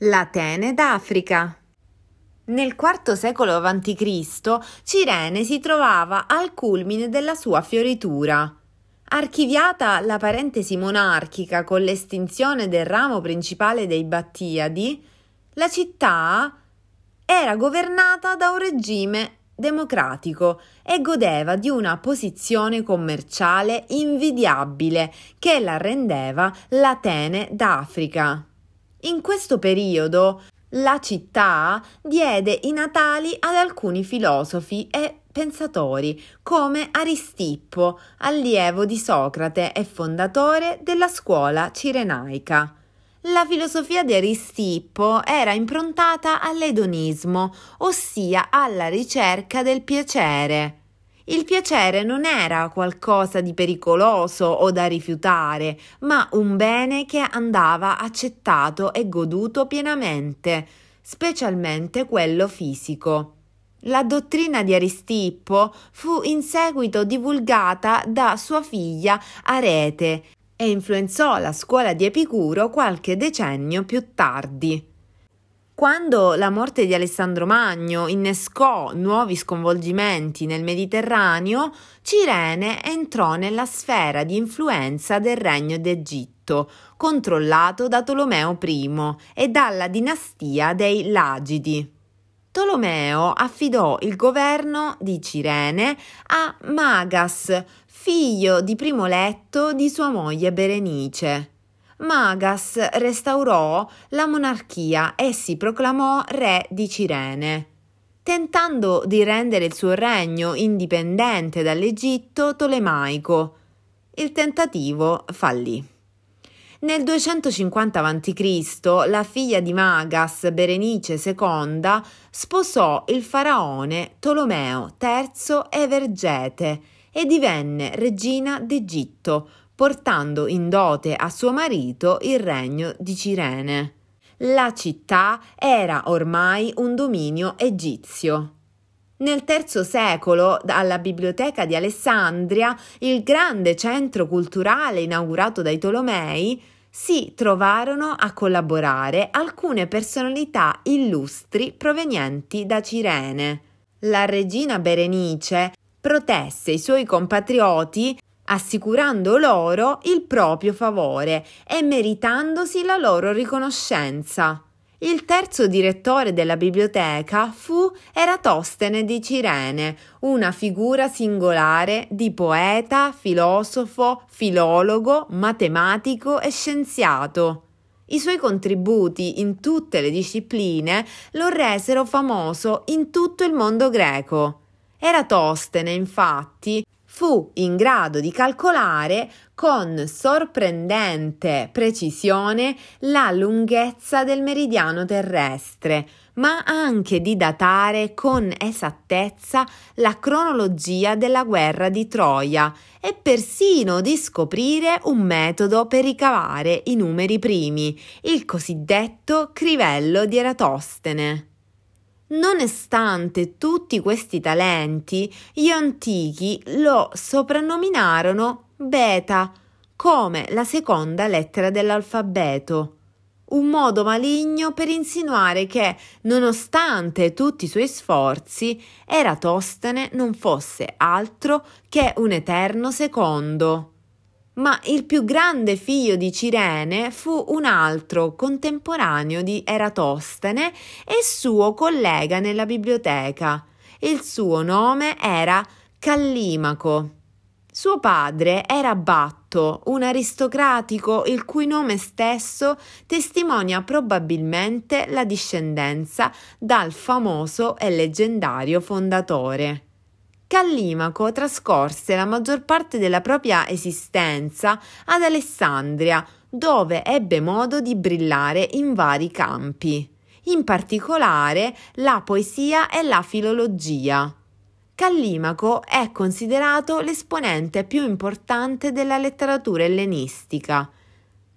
L'Atene d'Africa. Nel IV secolo a.C. Cirene si trovava al culmine della sua fioritura. Archiviata la parentesi monarchica con l'estinzione del ramo principale dei Battiadi, la città era governata da un regime democratico e godeva di una posizione commerciale invidiabile che la rendeva l'Atene d'Africa. In questo periodo la città diede i natali ad alcuni filosofi e pensatori come Aristippo, allievo di Socrate e fondatore della scuola cirenaica. La filosofia di Aristippo era improntata all'edonismo, ossia alla ricerca del piacere. Il piacere non era qualcosa di pericoloso o da rifiutare, ma un bene che andava accettato e goduto pienamente, specialmente quello fisico. La dottrina di Aristippo fu in seguito divulgata da sua figlia Arete e influenzò la scuola di Epicuro qualche decennio più tardi. Quando la morte di Alessandro Magno innescò nuovi sconvolgimenti nel Mediterraneo, Cirene entrò nella sfera di influenza del regno d'Egitto, controllato da Tolomeo I e dalla dinastia dei Lagidi. Tolomeo affidò il governo di Cirene a Magas, figlio di primo letto di sua moglie Berenice. Magas restaurò la monarchia e si proclamò re di Cirene. Tentando di rendere il suo regno indipendente dall'Egitto tolemaico, il tentativo fallì. Nel 250 a.C. la figlia di Magas, Berenice II, sposò il faraone Tolomeo III Evergete e divenne regina d'Egitto, portando in dote a suo marito il regno di Cirene. La città era ormai un dominio egizio. Nel III secolo, alla Biblioteca di Alessandria, il grande centro culturale inaugurato dai Tolomei, si trovarono a collaborare alcune personalità illustri provenienti da Cirene. La regina Berenice protesse i suoi compatrioti assicurando loro il proprio favore e meritandosi la loro riconoscenza. Il terzo direttore della biblioteca fu Eratostene di Cirene, una figura singolare di poeta, filosofo, filologo, matematico e scienziato. I suoi contributi in tutte le discipline lo resero famoso in tutto il mondo greco. Eratostene, infatti, fu in grado di calcolare con sorprendente precisione la lunghezza del meridiano terrestre, ma anche di datare con esattezza la cronologia della guerra di Troia e persino di scoprire un metodo per ricavare i numeri primi, il cosiddetto crivello di Eratostene. Nonostante tutti questi talenti, gli antichi lo soprannominarono Beta, come la seconda lettera dell'alfabeto, un modo maligno per insinuare che, nonostante tutti i suoi sforzi, Eratostene non fosse altro che un eterno secondo ma il più grande figlio di Cirene fu un altro contemporaneo di Eratostene e suo collega nella biblioteca. Il suo nome era Callimaco. Suo padre era Batto, un aristocratico il cui nome stesso testimonia probabilmente la discendenza dal famoso e leggendario fondatore. Callimaco trascorse la maggior parte della propria esistenza ad Alessandria, dove ebbe modo di brillare in vari campi, in particolare la poesia e la filologia. Callimaco è considerato l'esponente più importante della letteratura ellenistica.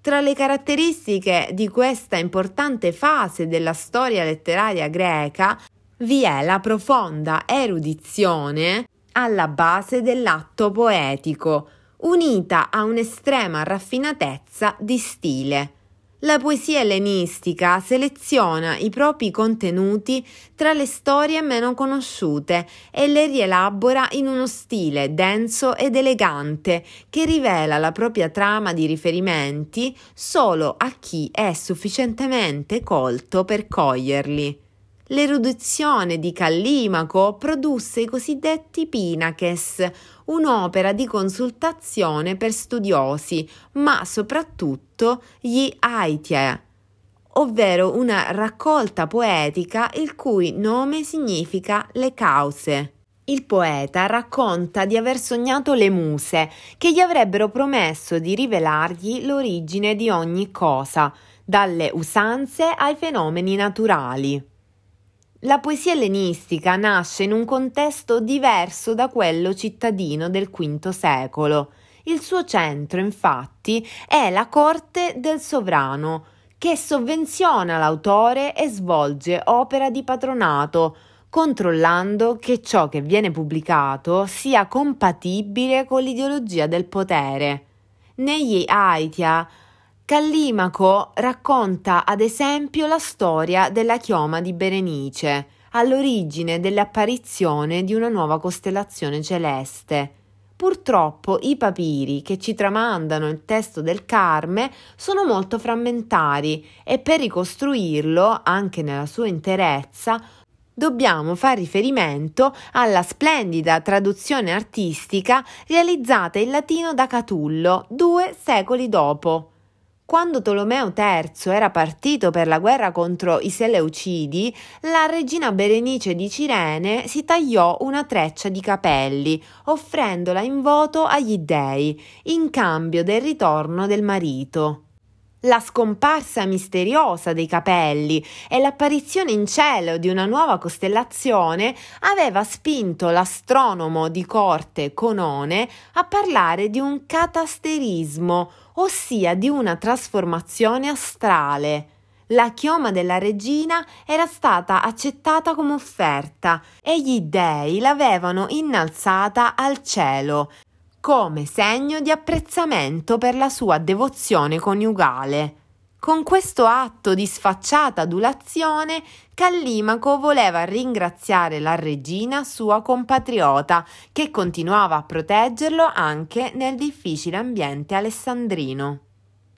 Tra le caratteristiche di questa importante fase della storia letteraria greca vi è la profonda erudizione alla base dell'atto poetico, unita a un'estrema raffinatezza di stile. La poesia ellenistica seleziona i propri contenuti tra le storie meno conosciute e le rielabora in uno stile denso ed elegante che rivela la propria trama di riferimenti solo a chi è sufficientemente colto per coglierli. L'erudizione di Callimaco produsse i cosiddetti Pinaches, un'opera di consultazione per studiosi, ma soprattutto gli Aitia, ovvero una raccolta poetica il cui nome significa le cause. Il poeta racconta di aver sognato le muse, che gli avrebbero promesso di rivelargli l'origine di ogni cosa, dalle usanze ai fenomeni naturali. La poesia ellenistica nasce in un contesto diverso da quello cittadino del V secolo. Il suo centro, infatti, è la corte del sovrano, che sovvenziona l'autore e svolge opera di patronato, controllando che ciò che viene pubblicato sia compatibile con l'ideologia del potere. Negli Aitia Callimaco racconta ad esempio la storia della chioma di Berenice, all'origine dell'apparizione di una nuova costellazione celeste. Purtroppo i papiri che ci tramandano il testo del Carme sono molto frammentari e per ricostruirlo, anche nella sua interezza, dobbiamo far riferimento alla splendida traduzione artistica realizzata in latino da Catullo due secoli dopo. Quando Tolomeo III era partito per la guerra contro i Seleucidi, la regina Berenice di Cirene si tagliò una treccia di capelli, offrendola in voto agli dei, in cambio del ritorno del marito. La scomparsa misteriosa dei capelli e l'apparizione in cielo di una nuova costellazione aveva spinto l'astronomo di corte Conone a parlare di un catasterismo, ossia di una trasformazione astrale. La chioma della regina era stata accettata come offerta e gli dei l'avevano innalzata al cielo come segno di apprezzamento per la sua devozione coniugale. Con questo atto di sfacciata adulazione, Callimaco voleva ringraziare la regina sua compatriota, che continuava a proteggerlo anche nel difficile ambiente alessandrino.